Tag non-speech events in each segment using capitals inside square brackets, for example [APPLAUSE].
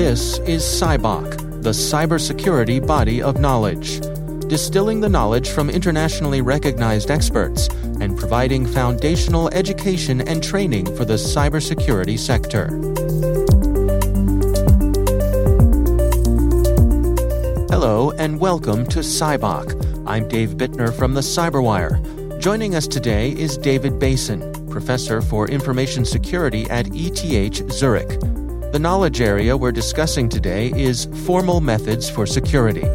This is CyBOK, the cybersecurity body of knowledge, distilling the knowledge from internationally recognized experts and providing foundational education and training for the cybersecurity sector. Hello and welcome to CyBOK. I'm Dave Bittner from the Cyberwire. Joining us today is David Basin, professor for information security at ETH Zurich. The knowledge area we're discussing today is formal methods for security.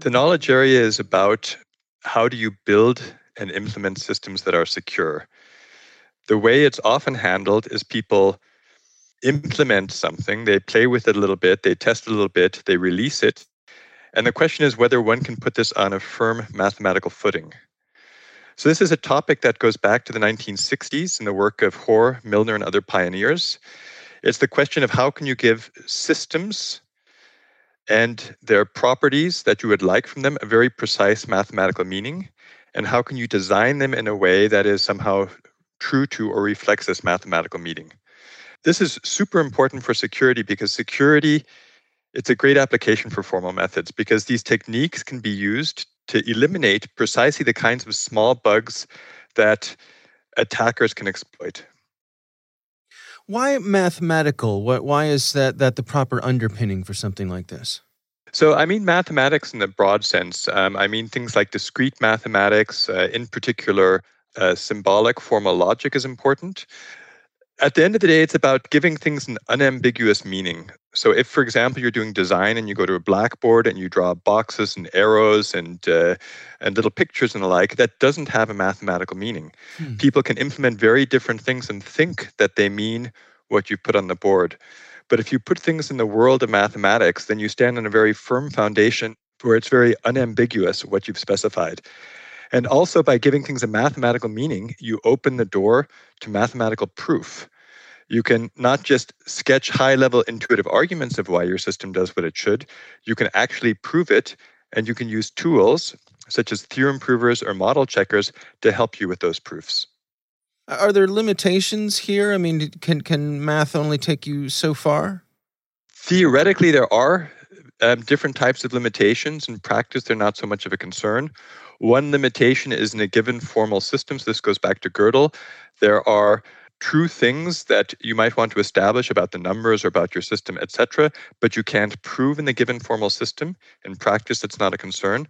The knowledge area is about how do you build and implement systems that are secure. The way it's often handled is people implement something, they play with it a little bit, they test a little bit, they release it. And the question is whether one can put this on a firm mathematical footing. So this is a topic that goes back to the 1960s in the work of Hoare, Milner, and other pioneers. It's the question of how can you give systems and their properties that you would like from them a very precise mathematical meaning, and how can you design them in a way that is somehow true to or reflects this mathematical meaning. This is super important for security because security it's a great application for formal methods because these techniques can be used to eliminate precisely the kinds of small bugs that attackers can exploit. Why mathematical? Why is that that the proper underpinning for something like this? So, I mean mathematics in the broad sense. Um, I mean things like discrete mathematics, uh, in particular, uh, symbolic formal logic is important at the end of the day, it's about giving things an unambiguous meaning. So, if, for example, you're doing design and you go to a blackboard and you draw boxes and arrows and uh, and little pictures and the like, that doesn't have a mathematical meaning. Hmm. People can implement very different things and think that they mean what you put on the board. But if you put things in the world of mathematics, then you stand on a very firm foundation where it's very unambiguous what you've specified. And also, by giving things a mathematical meaning, you open the door to mathematical proof. You can not just sketch high level intuitive arguments of why your system does what it should, you can actually prove it, and you can use tools such as theorem provers or model checkers to help you with those proofs. Are there limitations here? I mean, can, can math only take you so far? Theoretically, there are um, different types of limitations. In practice, they're not so much of a concern. One limitation is in a given formal system. So this goes back to Gödel. There are true things that you might want to establish about the numbers or about your system, etc., but you can't prove in the given formal system. In practice, that's not a concern.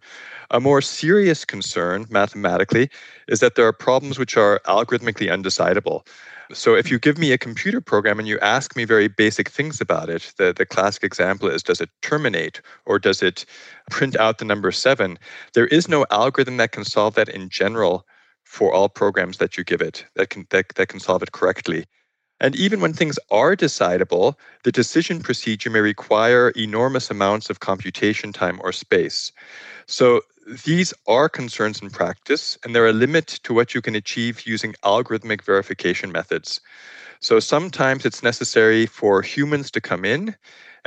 A more serious concern, mathematically, is that there are problems which are algorithmically undecidable. So if you give me a computer program and you ask me very basic things about it, the, the classic example is does it terminate or does it print out the number seven? There is no algorithm that can solve that in general for all programs that you give it that can that, that can solve it correctly. And even when things are decidable, the decision procedure may require enormous amounts of computation time or space. So these are concerns in practice, and there are a limit to what you can achieve using algorithmic verification methods. So sometimes it's necessary for humans to come in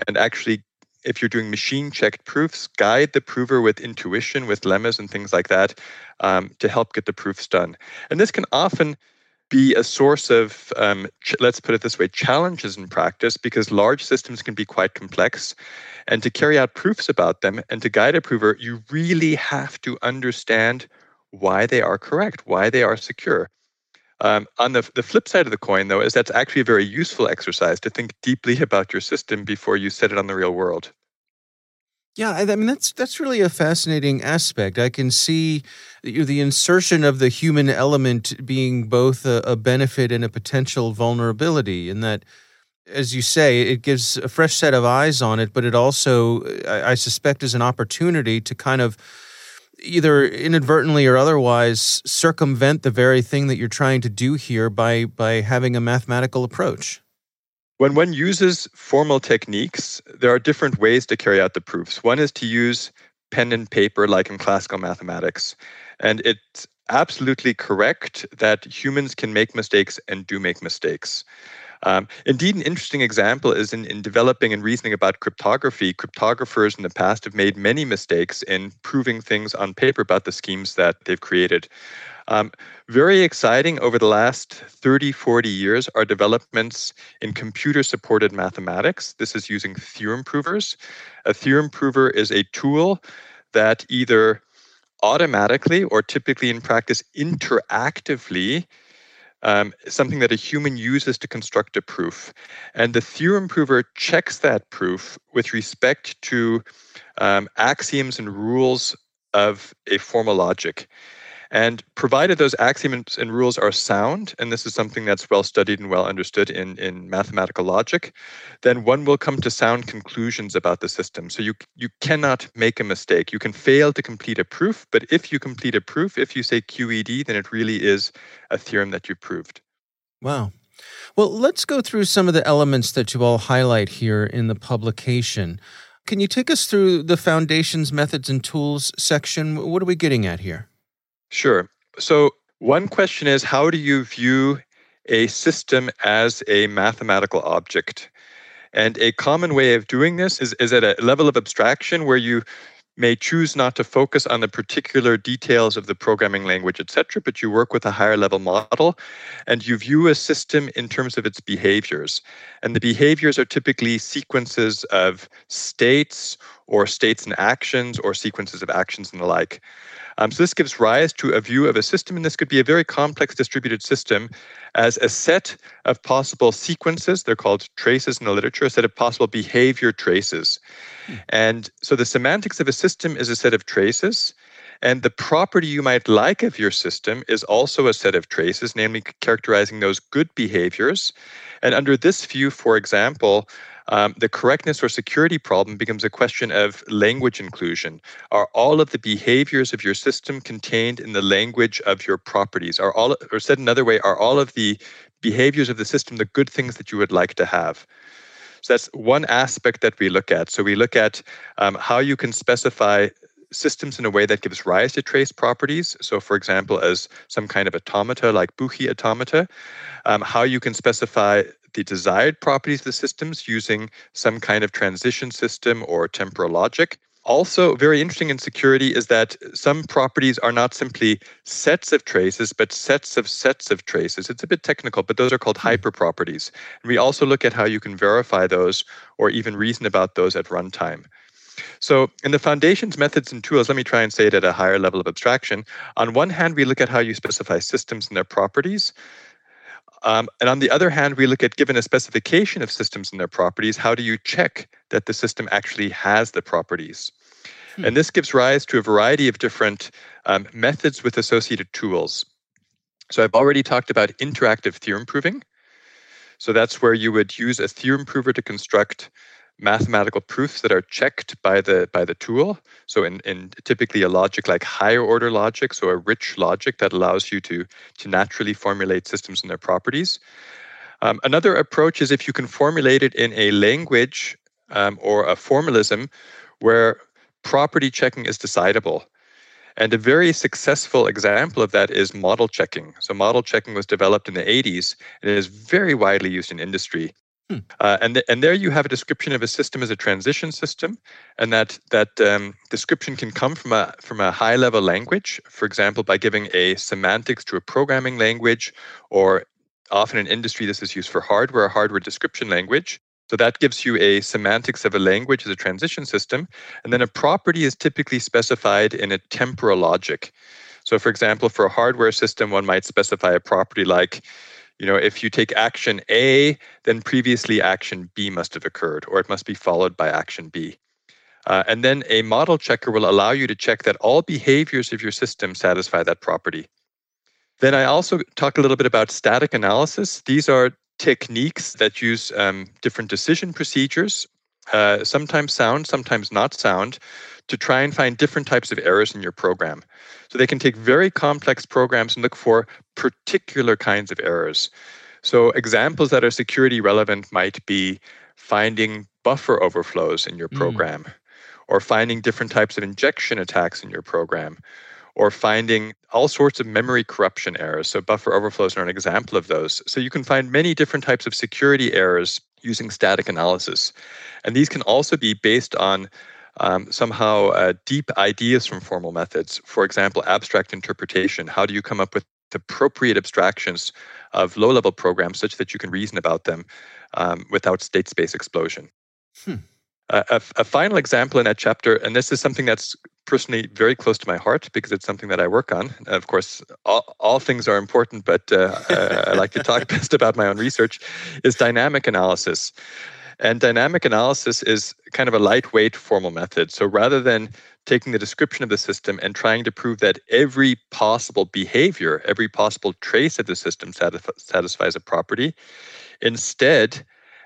and actually, if you're doing machine checked proofs, guide the prover with intuition, with lemmas and things like that um, to help get the proofs done. And this can often be a source of, um, ch- let's put it this way, challenges in practice because large systems can be quite complex. And to carry out proofs about them and to guide a prover, you really have to understand why they are correct, why they are secure. Um, on the, the flip side of the coin, though, is that's actually a very useful exercise to think deeply about your system before you set it on the real world. Yeah, I mean that's that's really a fascinating aspect. I can see the, insertion of the human element being both a, a, benefit and a potential vulnerability, in that, as you say, it gives a fresh set of eyes on it, but it also, I, I suspect, is an opportunity to kind of either inadvertently or otherwise circumvent the very thing that you're trying to do here by by having a mathematical approach. When one uses formal techniques, there are different ways to carry out the proofs. One is to use pen and paper, like in classical mathematics. And it's absolutely correct that humans can make mistakes and do make mistakes. Um, indeed, an interesting example is in, in developing and reasoning about cryptography. Cryptographers in the past have made many mistakes in proving things on paper about the schemes that they've created. Um, very exciting over the last 30, 40 years are developments in computer supported mathematics. This is using theorem provers. A theorem prover is a tool that either automatically or typically in practice interactively um, something that a human uses to construct a proof. And the theorem prover checks that proof with respect to um, axioms and rules of a formal logic. And provided those axioms and rules are sound, and this is something that's well studied and well understood in, in mathematical logic, then one will come to sound conclusions about the system. So you, you cannot make a mistake. You can fail to complete a proof, but if you complete a proof, if you say QED, then it really is a theorem that you proved. Wow. Well, let's go through some of the elements that you all highlight here in the publication. Can you take us through the foundations, methods, and tools section? What are we getting at here? Sure. So, one question is how do you view a system as a mathematical object? And a common way of doing this is, is at a level of abstraction where you may choose not to focus on the particular details of the programming language, etc., but you work with a higher level model and you view a system in terms of its behaviors. And the behaviors are typically sequences of states or states and actions or sequences of actions and the like. Um, so this gives rise to a view of a system, and this could be a very complex distributed system as a set of possible sequences. They're called traces in the literature, a set of possible behavior traces. Hmm. And so the semantics of a system is a set of traces. And the property you might like of your system is also a set of traces, namely characterizing those good behaviors. And under this view, for example, um, the correctness or security problem becomes a question of language inclusion. Are all of the behaviors of your system contained in the language of your properties? Are all, or said another way, are all of the behaviors of the system the good things that you would like to have? So that's one aspect that we look at. So we look at um, how you can specify systems in a way that gives rise to trace properties. So, for example, as some kind of automata like Buchi automata, um, how you can specify the desired properties of the systems using some kind of transition system or temporal logic. Also, very interesting in security is that some properties are not simply sets of traces, but sets of sets of traces. It's a bit technical, but those are called hmm. hyperproperties. And we also look at how you can verify those or even reason about those at runtime. So, in the foundations, methods, and tools, let me try and say it at a higher level of abstraction. On one hand, we look at how you specify systems and their properties. Um, and on the other hand, we look at given a specification of systems and their properties, how do you check that the system actually has the properties? Hmm. And this gives rise to a variety of different um, methods with associated tools. So I've already talked about interactive theorem proving. So that's where you would use a theorem prover to construct mathematical proofs that are checked by the by the tool. So in, in typically a logic like higher order logic, so a rich logic that allows you to to naturally formulate systems and their properties. Um, another approach is if you can formulate it in a language um, or a formalism where property checking is decidable. And a very successful example of that is model checking. So, model checking was developed in the 80s and is very widely used in industry. Hmm. Uh, and th- and there you have a description of a system as a transition system, and that that um, description can come from a from a high level language. For example, by giving a semantics to a programming language, or often in industry this is used for hardware, a hardware description language. So that gives you a semantics of a language as a transition system, and then a property is typically specified in a temporal logic. So, for example, for a hardware system, one might specify a property like you know, if you take action A, then previously action B must have occurred, or it must be followed by action B. Uh, and then a model checker will allow you to check that all behaviors of your system satisfy that property. Then I also talk a little bit about static analysis. These are techniques that use um, different decision procedures, uh, sometimes sound, sometimes not sound, to try and find different types of errors in your program. So they can take very complex programs and look for particular kinds of errors. So examples that are security relevant might be finding buffer overflows in your mm. program mm. or finding different types of injection attacks in your program or finding all sorts of memory corruption errors. So, buffer overflows are an example of those. So, you can find many different types of security errors using static analysis. And these can also be based on um, somehow uh, deep ideas from formal methods. For example, abstract interpretation. How do you come up with appropriate abstractions of low level programs such that you can reason about them um, without state space explosion? Hmm. Uh, a, a, final example in that chapter, and this is something that's personally very close to my heart because it's something that I work on. Of course, all, all things are important, but uh, I like to talk [LAUGHS] best about my own research, is dynamic analysis. And dynamic analysis is kind of a lightweight formal method. So rather than taking the description of the system and trying to prove that every possible behavior, every possible trace of the system satisf- satisfies a property, instead,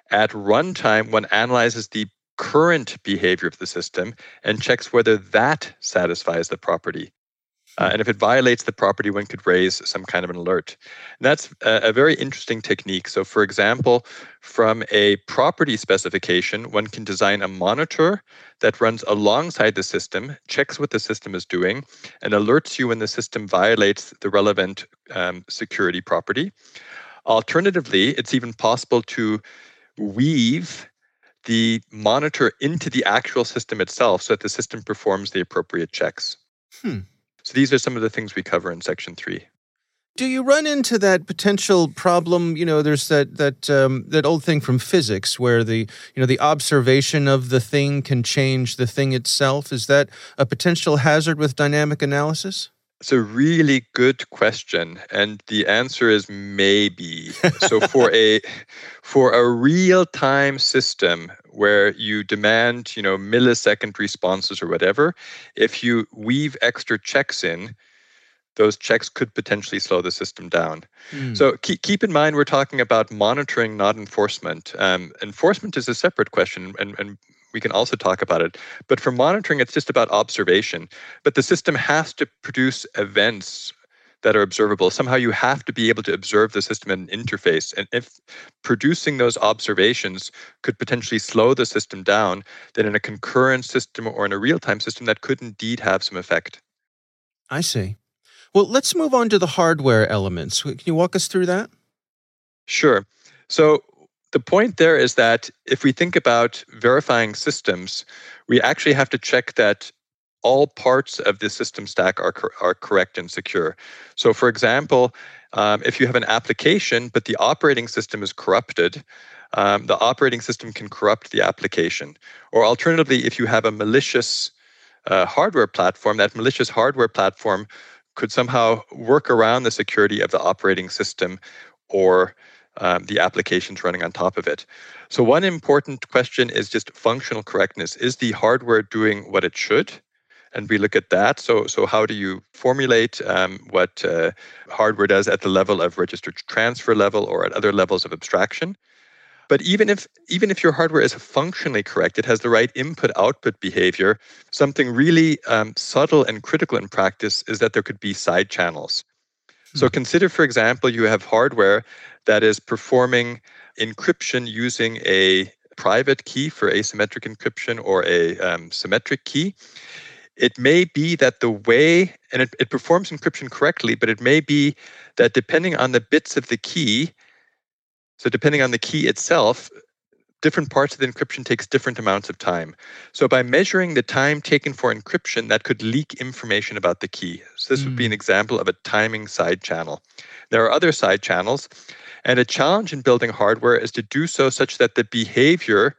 at runtime, one analyzes the current behavior of the system and checks whether that satisfies the property. Uh, and if it violates the property, one could raise some kind of an alert. And that's a, a, very interesting technique. So, for example, from a property specification, one can design a monitor that runs alongside the system, checks what the system is doing, and alerts you when the system violates the relevant um, security property. Alternatively, it's even possible to weave the monitor into the actual system itself so that the system performs the appropriate checks. Hmm. So these are some of the things we cover in section three. Do you run into that potential problem? You know, there's that that um, that old thing from physics where the you know the observation of the thing can change the thing itself. Is that a potential hazard with dynamic analysis? It's a really good question, and the answer is maybe. so for a [LAUGHS] for a real time system where you demand, you know, millisecond responses or whatever, if you weave extra checks in, those checks could potentially slow the system down. Mm. So keep, keep in mind, we're talking about monitoring, not enforcement. Um, enforcement is a separate question, and, and we can also talk about it. But for monitoring, it's just about observation. But the system has to produce events that are observable. Somehow you have to be able to observe the system in an interface. And if producing those observations could potentially slow the system down, then in a concurrent system or in a real time system, that could indeed have some effect. I see. Well, let's move on to the hardware elements. Can you walk us through that? Sure. So, the point there is that if we think about verifying systems, we actually have to check that all parts of the system stack are, are correct and secure. So, for example, um, if you have an application, but the operating system is corrupted, um, the operating system can corrupt the application. Or alternatively, if you have a malicious uh, hardware platform, that malicious hardware platform could somehow work around the security of the operating system or um, the applications running on top of it. So, one important question is just functional correctness. Is the hardware doing what it should? And we look at that. So, so how do you formulate um, what uh, hardware does at the level of register transfer level or at other levels of abstraction? But even if even if your hardware is functionally correct, it has the right input-output behavior. Something really um, subtle and critical in practice is that there could be side channels. Hmm. So consider, for example, you have hardware that is performing encryption using a private key for asymmetric encryption or a um, symmetric key. It may be that the way, and it, it performs encryption correctly, but it may be that depending on the bits of the key, so depending on the key itself, different parts of the encryption takes different amounts of time. So by measuring the time taken for encryption, that could leak information about the key. So this mm. would be an hmm. example of a timing side channel. There are other side channels, and a challenge in building hardware is to do so such that the behavior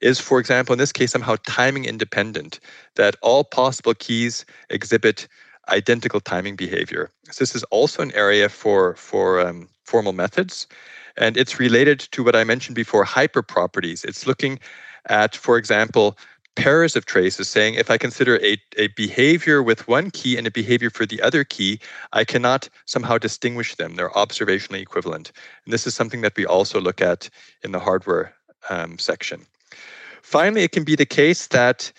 is, for example, in this case, somehow timing independent, that all possible keys exhibit identical timing behavior. So this is also an area for, for um, formal methods. And it's related to what I mentioned before hyper properties. It's looking at, for example, pairs of traces, saying if I consider a, a behavior with one key and a behavior for the other key, I cannot somehow distinguish them. They're observationally equivalent. And this is something that we also look at in the hardware um, section. Finally, it can be the case that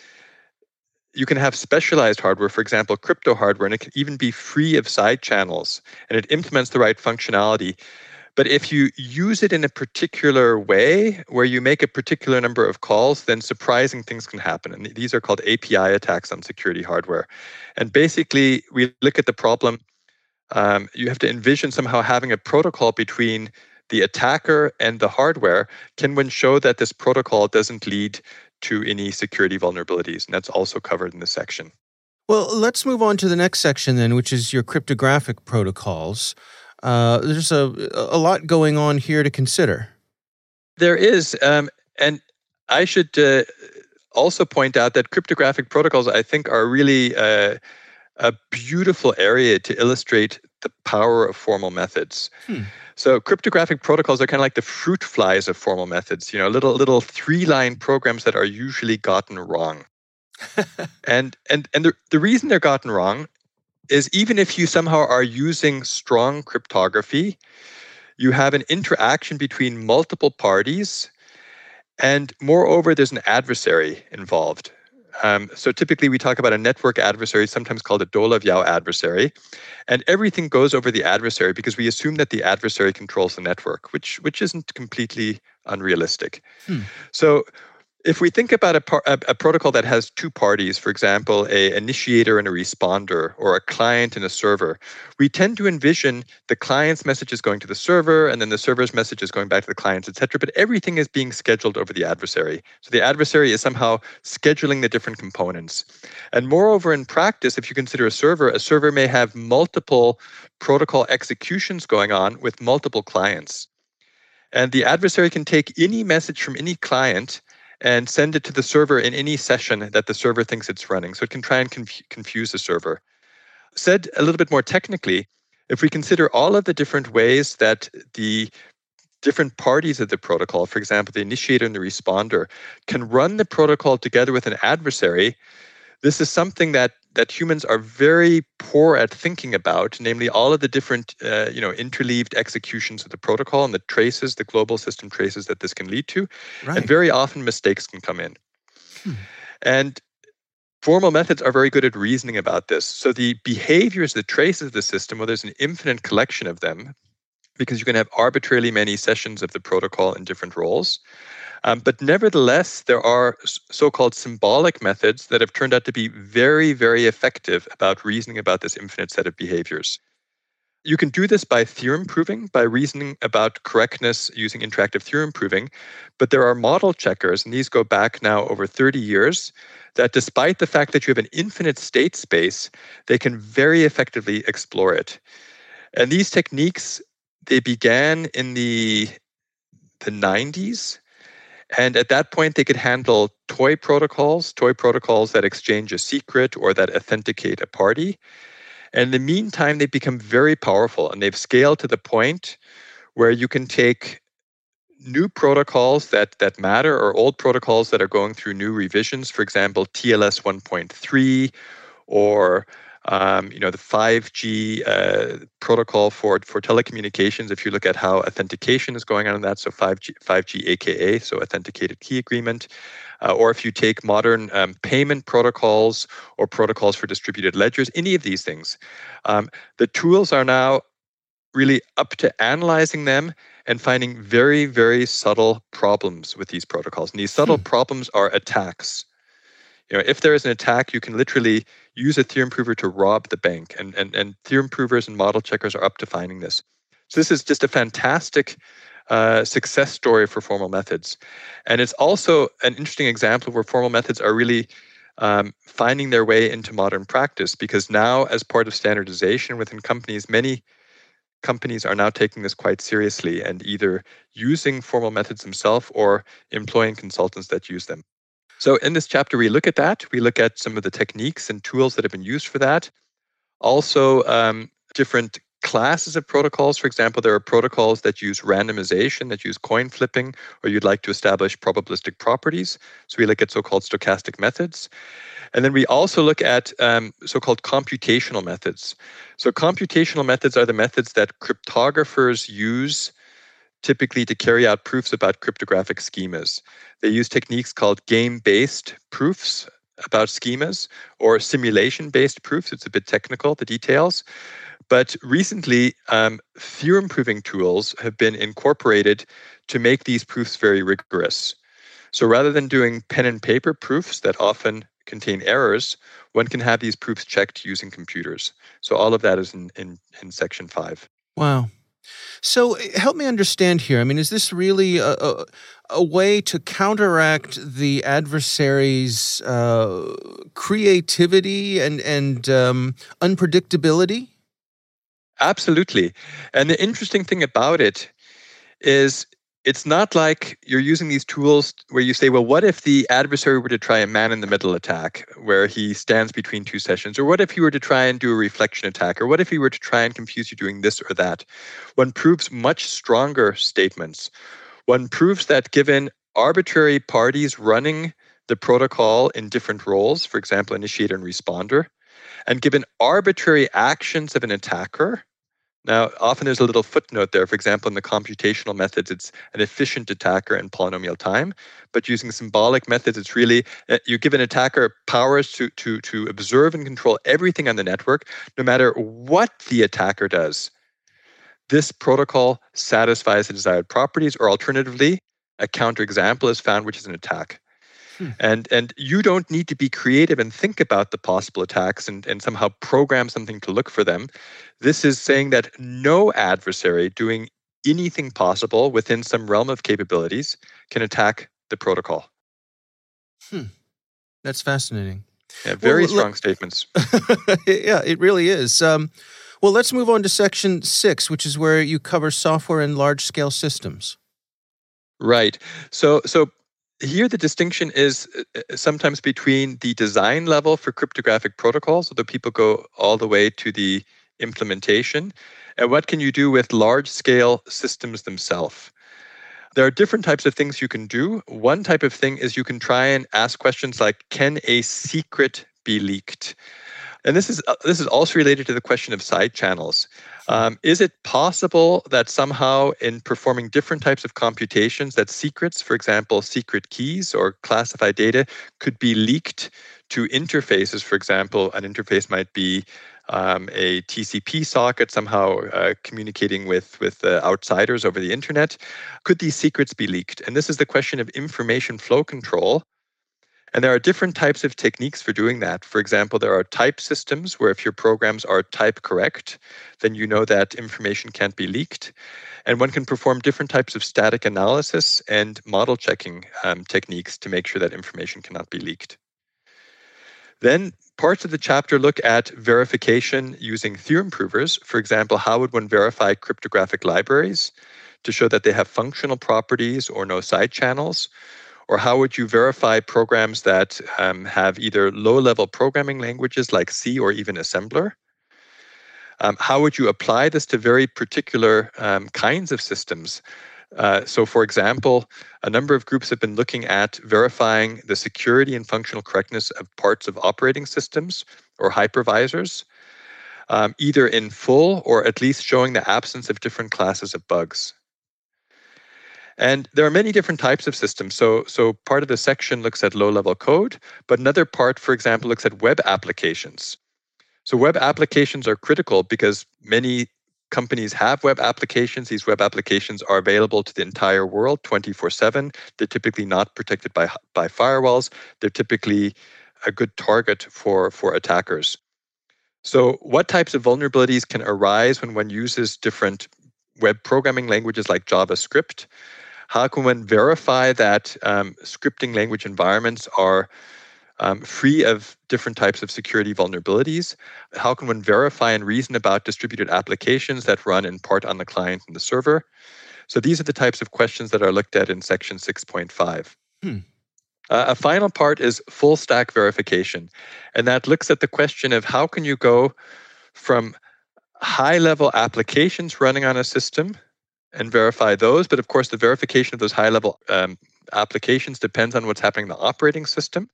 you can have specialized hardware, for example, crypto hardware, and it can even be free of side channels, and it implements the right functionality. But if you use it in a particular way where you make a particular number of calls, then surprising things can happen. And these are called API attacks on security hardware. And basically, we look at the problem. Um, you have to envision somehow having a protocol between the attacker and the hardware. Can one show that this protocol doesn't lead to any security vulnerabilities? And that's also covered in this section. Well, let's move on to the next section then, which is your cryptographic protocols. Uh, there's a, a lot going on here to consider. There is. Um, and I should uh, also point out that cryptographic protocols, I think, are really uh, a beautiful area to illustrate the power of formal methods. Hmm. So cryptographic protocols are kind of like the fruit flies of formal methods, you know, little little three-line programs that are usually gotten wrong. [LAUGHS] and and and the, the reason they're gotten wrong is even if you somehow are using strong cryptography, you have an interaction between multiple parties, and moreover, there's an adversary involved. Um, so typically, we talk about a network adversary, sometimes called a Dolev-Yao adversary, and everything goes over the adversary because we assume that the adversary controls the network, which which isn't completely unrealistic. Hmm. So if we think about a, par- a, a, protocol that has two parties, for example, a initiator and a responder, or a client and a server, we tend to envision the client's message is going to the server, and then the server's message is going back to the client, etc. But everything is being scheduled over the adversary. So the adversary is somehow scheduling the different components. And moreover, in practice, if you consider a server, a server may have multiple protocol executions going on with multiple clients. And the adversary can take any message from any client and send it to the server in any session that the server thinks it's running. So it can try and conf- confuse the server. Said a little bit more technically, if we consider all of the different ways that the different parties of the protocol, for example, the initiator and the responder, can run the protocol together with an adversary, this is something that that humans are very poor at thinking about, namely all of the different, uh, you know, interleaved executions of the protocol and the traces, the global system traces that this can lead to, right. and very often mistakes can come in. Hmm. And formal methods are very good at reasoning about this. So the behaviors, the traces of the system, well, there's an infinite collection of them, because you can have arbitrarily many sessions of the protocol in different roles. Um, but nevertheless, there are so called symbolic methods that have turned out to be very, very effective about reasoning about this infinite set of behaviors. You can do this by theorem proving, by reasoning about correctness using interactive theorem proving. But there are model checkers, and these go back now over 30 years, that despite the fact that you have an infinite state space, they can very effectively explore it. And these techniques, they began in the, the 90s and at that point, they could handle toy protocols, toy protocols that exchange a secret or that authenticate a party. And in the meantime, they've become very powerful and they've scaled to the point where you can take new protocols that, that matter or old protocols that are going through new revisions, for example, TLS 1.3 or um, you know, the 5G uh, protocol for, for telecommunications, if you look at how authentication is going on in that, so 5G, 5G AKA, so authenticated key agreement, uh, or if you take modern um, payment protocols or protocols for distributed ledgers, any of these things, um, the tools are now really up to analyzing them and finding very, very subtle problems with these protocols. And these subtle hmm. problems are attacks. You know, if there is an attack, you can literally use a theorem prover to rob the bank. And, and, and theorem provers and model checkers are up to finding this. So this is just a fantastic uh, success story for formal methods. And it's also an interesting example where formal methods are really um, finding their way into modern practice because now, as part of standardization within companies, many companies are now taking this quite seriously and either using formal methods themselves or employing consultants that use them. So in this chapter, we look at that. We look at some of the techniques and tools that have been used for that. Also, um, different classes of protocols. For example, there are protocols that use randomization, that use coin flipping, or you'd like to establish probabilistic properties. So we look at so-called stochastic methods. And then we also look at um, so-called computational methods. So computational methods are the methods that cryptographers use typically to carry out proofs about cryptographic schemas. They use techniques called game based proofs about schemas or simulation based proofs. It's a bit technical, the details. But recently, um, theorem proving tools have been incorporated to make these proofs very rigorous. So rather than doing pen and paper proofs that often contain errors, one can have these proofs checked using computers. So all of that is in, in, in section five. Wow. So eh, help me understand here. I mean, is this really a, a, a way to counteract the adversary's uh, creativity and and um, unpredictability? Absolutely. And the interesting thing about it is it's not like you're using these tools where you say, well, what if the adversary were to try a man in the middle attack where he stands between two sessions? Or what if he were to try and do a reflection attack? Or what if he were to try and confuse you doing this or that? One proves much stronger statements. One proves that given arbitrary parties running the protocol in different roles, for example, initiator and responder, and given arbitrary actions of an attacker, now, often there's a little footnote there. For example, in the computational methods, it's an efficient attacker in polynomial time. But using symbolic methods, it's really uh, you give an attacker powers to, to, to observe and control everything on the network, no matter what the attacker does. This protocol satisfies the desired properties, or alternatively, a counterexample is found, which is an attack. Hmm. And and you don't need to be creative and think about the possible attacks and, and somehow program something to look for them. This is saying that no adversary doing anything possible within some realm of capabilities can attack the protocol. Hmm. That's fascinating. Yeah, very well, strong statements. [LAUGHS] yeah, it really is. Um, well, let's move on to section six, which is where you cover software and large scale systems. Right. So, so here the distinction is uh, uh, sometimes between the design level for cryptographic protocols, although people go all the way to the implementation, and what can you do with large scale systems themselves. There are different types of things you can do. One type of thing is you can try and ask questions like Can a secret be leaked? And this is uh, this is also related to the question of side channels. Um, is it possible that somehow in performing different types of computations that secrets, for example, secret keys or classified data, could be leaked to interfaces? For example, an interface might be um, a TCP socket somehow uh, communicating with with uh, outsiders over the internet. Could these secrets be leaked? And this is the question of information flow control and there are different types of techniques for doing that. For example, there are type systems where if your programs are type correct, then you know that information can't be leaked. And one can perform different types of static analysis and model checking um, techniques to make sure that information cannot be leaked. Then parts of the chapter look at verification using theorem provers. For example, how would one verify cryptographic libraries to show that they have functional properties or no side channels? Or how would you verify programs that um, have either low level programming languages like C or even assembler? Um, how would you apply this to very particular um, kinds of systems? Uh, so, for example, a number of groups have been looking at verifying the security and functional correctness of parts of operating systems or hypervisors, um, either in full or at least showing the absence of different classes of bugs. And there are many different types of systems. So, so part of the section looks at low level code, but another part, for example, looks at web applications. So, web applications are critical because many companies have web applications. These web applications are available to the entire world 24 7. They're typically not protected by, by firewalls. They're typically a good target for, for attackers. So, what types of vulnerabilities can arise when one uses different web programming languages like JavaScript? How can one verify that um, scripting language environments are um, free of different types of security vulnerabilities? How can one verify and reason about distributed applications that run in part on the client and the server? So these are the types of questions that are looked at in section 6.5. Hmm. Uh, a final part is full stack verification, and that looks at the question of how can you go from high level applications running on a system and verify those. But of course, the verification of those high level um, applications depends on what's happening in the operating system.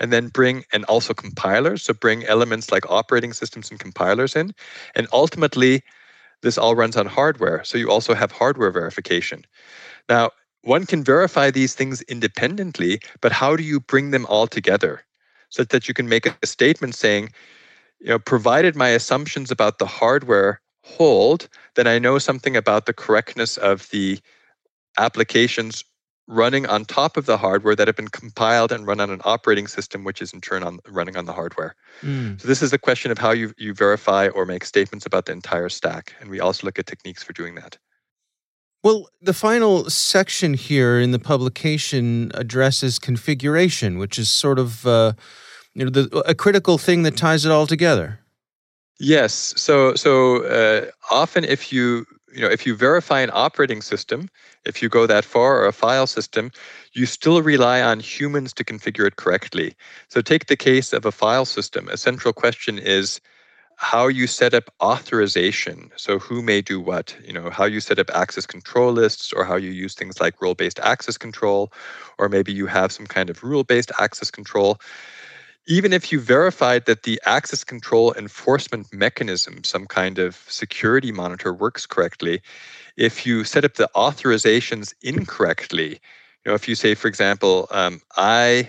And then bring, and also compilers. So bring elements like operating systems and compilers in. And ultimately, this all runs on hardware. So you also have hardware verification. Now, one can verify these things independently, but how do you bring them all together so that you can make a statement saying, you know, provided my assumptions about the hardware hold, then I know something about the correctness of the applications running on top of the hardware that have been compiled and run on an operating system, which is in turn on running on the hardware. Mm. So this is a question of how you, you verify or make statements about the entire stack. And we also look at techniques for doing that. Well, the final section here in the publication addresses configuration, which is sort of uh, you know the, a critical thing that ties it all together. Yes. So so uh, often if you you know if you verify an operating system, if you go that far or a file system, you still rely on humans to configure it correctly. So take the case of a file system. A central question is how you set up authorization so who may do what you know how you set up access control lists or how you use things like role based access control or maybe you have some kind of rule based access control even if you verified that the access control enforcement mechanism some kind of security monitor works correctly if you set up the authorizations incorrectly you know if you say for example um, i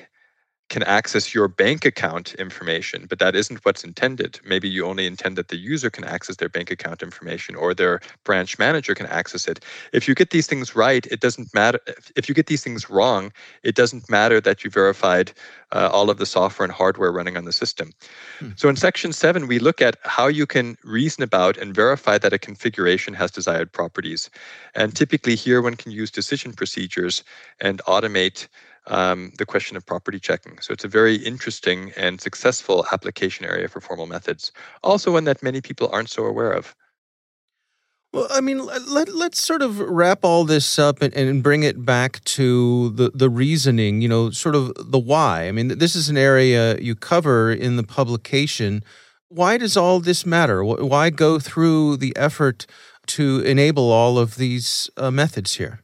can access your bank account information, but that isn't what's intended. Maybe you only intend that the user can access their bank account information or their branch manager can access it. If you get these things right, it doesn't matter. If you get these things wrong, it doesn't matter that you verified uh, all of the software and hardware running on the system. Hmm. So in section seven, we look at how you can reason about and verify that a configuration has desired properties. And typically here, one can use decision procedures and automate um, the question of property checking. So it's a very interesting and successful application area for formal methods. Also, one that many people aren't so aware of. Well, I mean, let, let's sort of wrap all this up and, and bring it back to the, the reasoning, you know, sort of the why. I mean, this is an area you cover in the publication. Why does all this matter? Why go through the effort to enable all of these uh, methods here?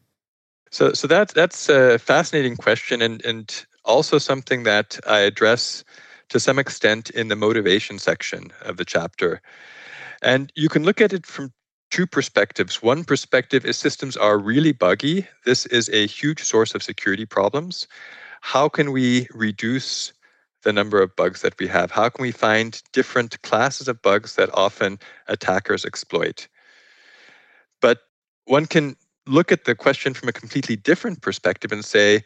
So, so that's that's a fascinating question, and and also something that I address to some extent in the motivation section of the chapter. And you can look at it from two perspectives. One perspective is systems are really buggy. This is a huge source of security problems. How can we reduce the number of bugs that we have? How can we find different classes of bugs that often attackers exploit? But one can look at the question from a completely different perspective and say,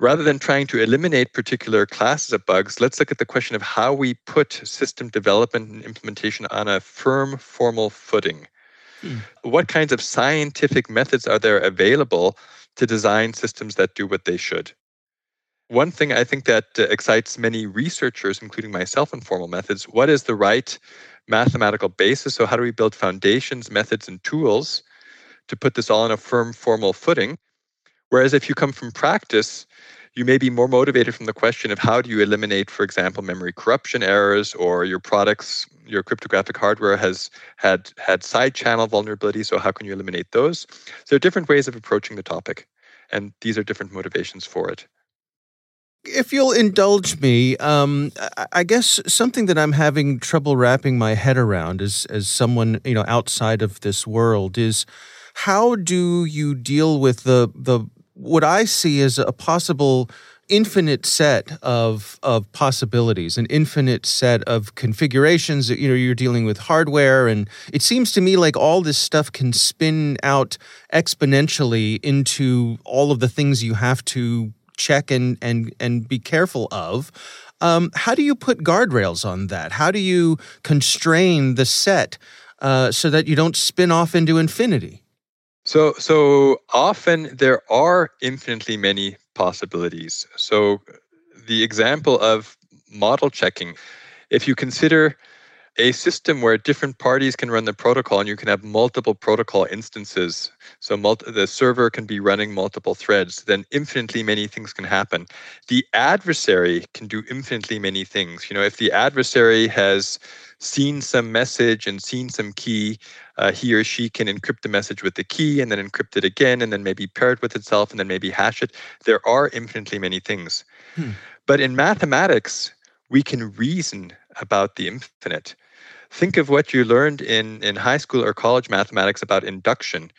rather than trying to eliminate particular classes of bugs, let's look at the question of how we put system development and implementation on a firm, formal footing. Hmm. What kinds of scientific methods are there available to design systems that do what they should? One thing I think that uh, excites many researchers, including myself in formal methods, what is the right mathematical basis? So, how do we build foundations, methods, and tools to put this all on a firm formal footing. Whereas if you come from practice, you may be more motivated from the question of how do you eliminate, for example, memory corruption errors or your products, your cryptographic hardware has had had side channel vulnerabilities, so how can you eliminate those? So there are different ways of approaching the topic, and these are different motivations for it. If you'll indulge me, um, I guess something that I'm having trouble wrapping my head around as as someone you know outside of this world is how do you deal with the the what I see as a possible infinite set of of possibilities, an infinite set of configurations. You know, you're dealing with hardware, and it seems to me like all this stuff can spin out exponentially into all of the things you have to check and and and be careful of. Um, how do you put guardrails on that? How do you constrain the set uh, so that you don't spin off into infinity? So, so often there are infinitely many possibilities. So, the example of model checking, if you consider a system where different parties can run the protocol and you can have multiple protocol instances, so multi- the server can be running multiple threads, then infinitely many things can happen. The adversary can do infinitely many things. You know, if the adversary has seen some message and seen some key, uh, he or she can encrypt the message with the key and then encrypt it again and then maybe pair it with itself and then maybe hash it. There are infinitely many things. Hmm. But in mathematics, we can reason about the infinite. Think of what you learned in, in high school or college mathematics about induction.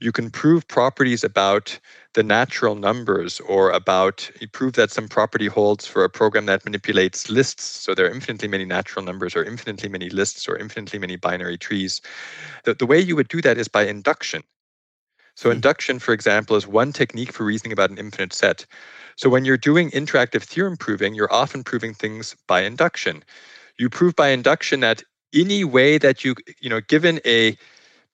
You can prove properties about the natural numbers or about you prove that some property holds for a program that manipulates lists. So there are infinitely many natural numbers or infinitely many lists or infinitely many binary trees. The, the way you would do that is by induction. So mm-hmm. induction, for example, is one technique for reasoning about an infinite set. So when you're doing interactive theorem proving, you're often proving things by induction. You prove by induction that any way that you, you know, given a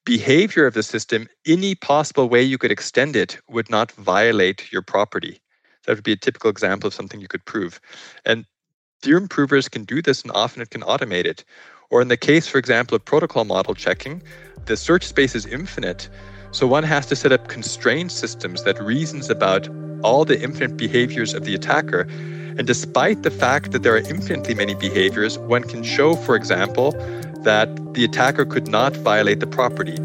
behavior of the system, any possible way you could extend it would not violate your property. That would be a typical example of something you could prove. And theorem provers can do this and often it can automate it. Or in the case, for example, of protocol model checking, the search space is infinite. So one has to set up constrained systems that reasons about all the infinite behaviors of the attacker. And despite the fact that there are infinitely many behaviors, one can show, for example, that the attacker could not violate the property.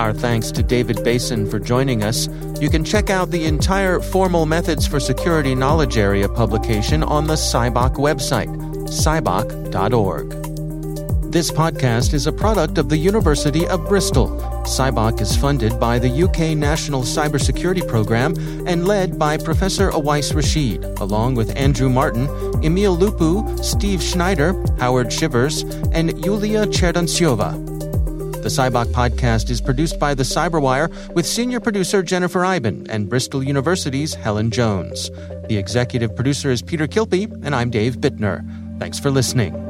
Our thanks to David Basin for joining us. You can check out the entire Formal Methods for Security Knowledge Area publication on the CyBOK website, cybok.org. This podcast is a product of the University of Bristol. CyBOK is funded by the UK National Cybersecurity Program and led by Professor Awais Rashid, along with Andrew Martin, Emil Lupu, Steve Schneider, Howard Chivers, and Yulia Cherdantseva. The CyBOK podcast is produced by the Cyberwire with senior producer Jennifer Eiben and Bristol University's Helen Jones. The executive producer is Peter Kilpe, and I'm Dave Bittner. Thanks for listening.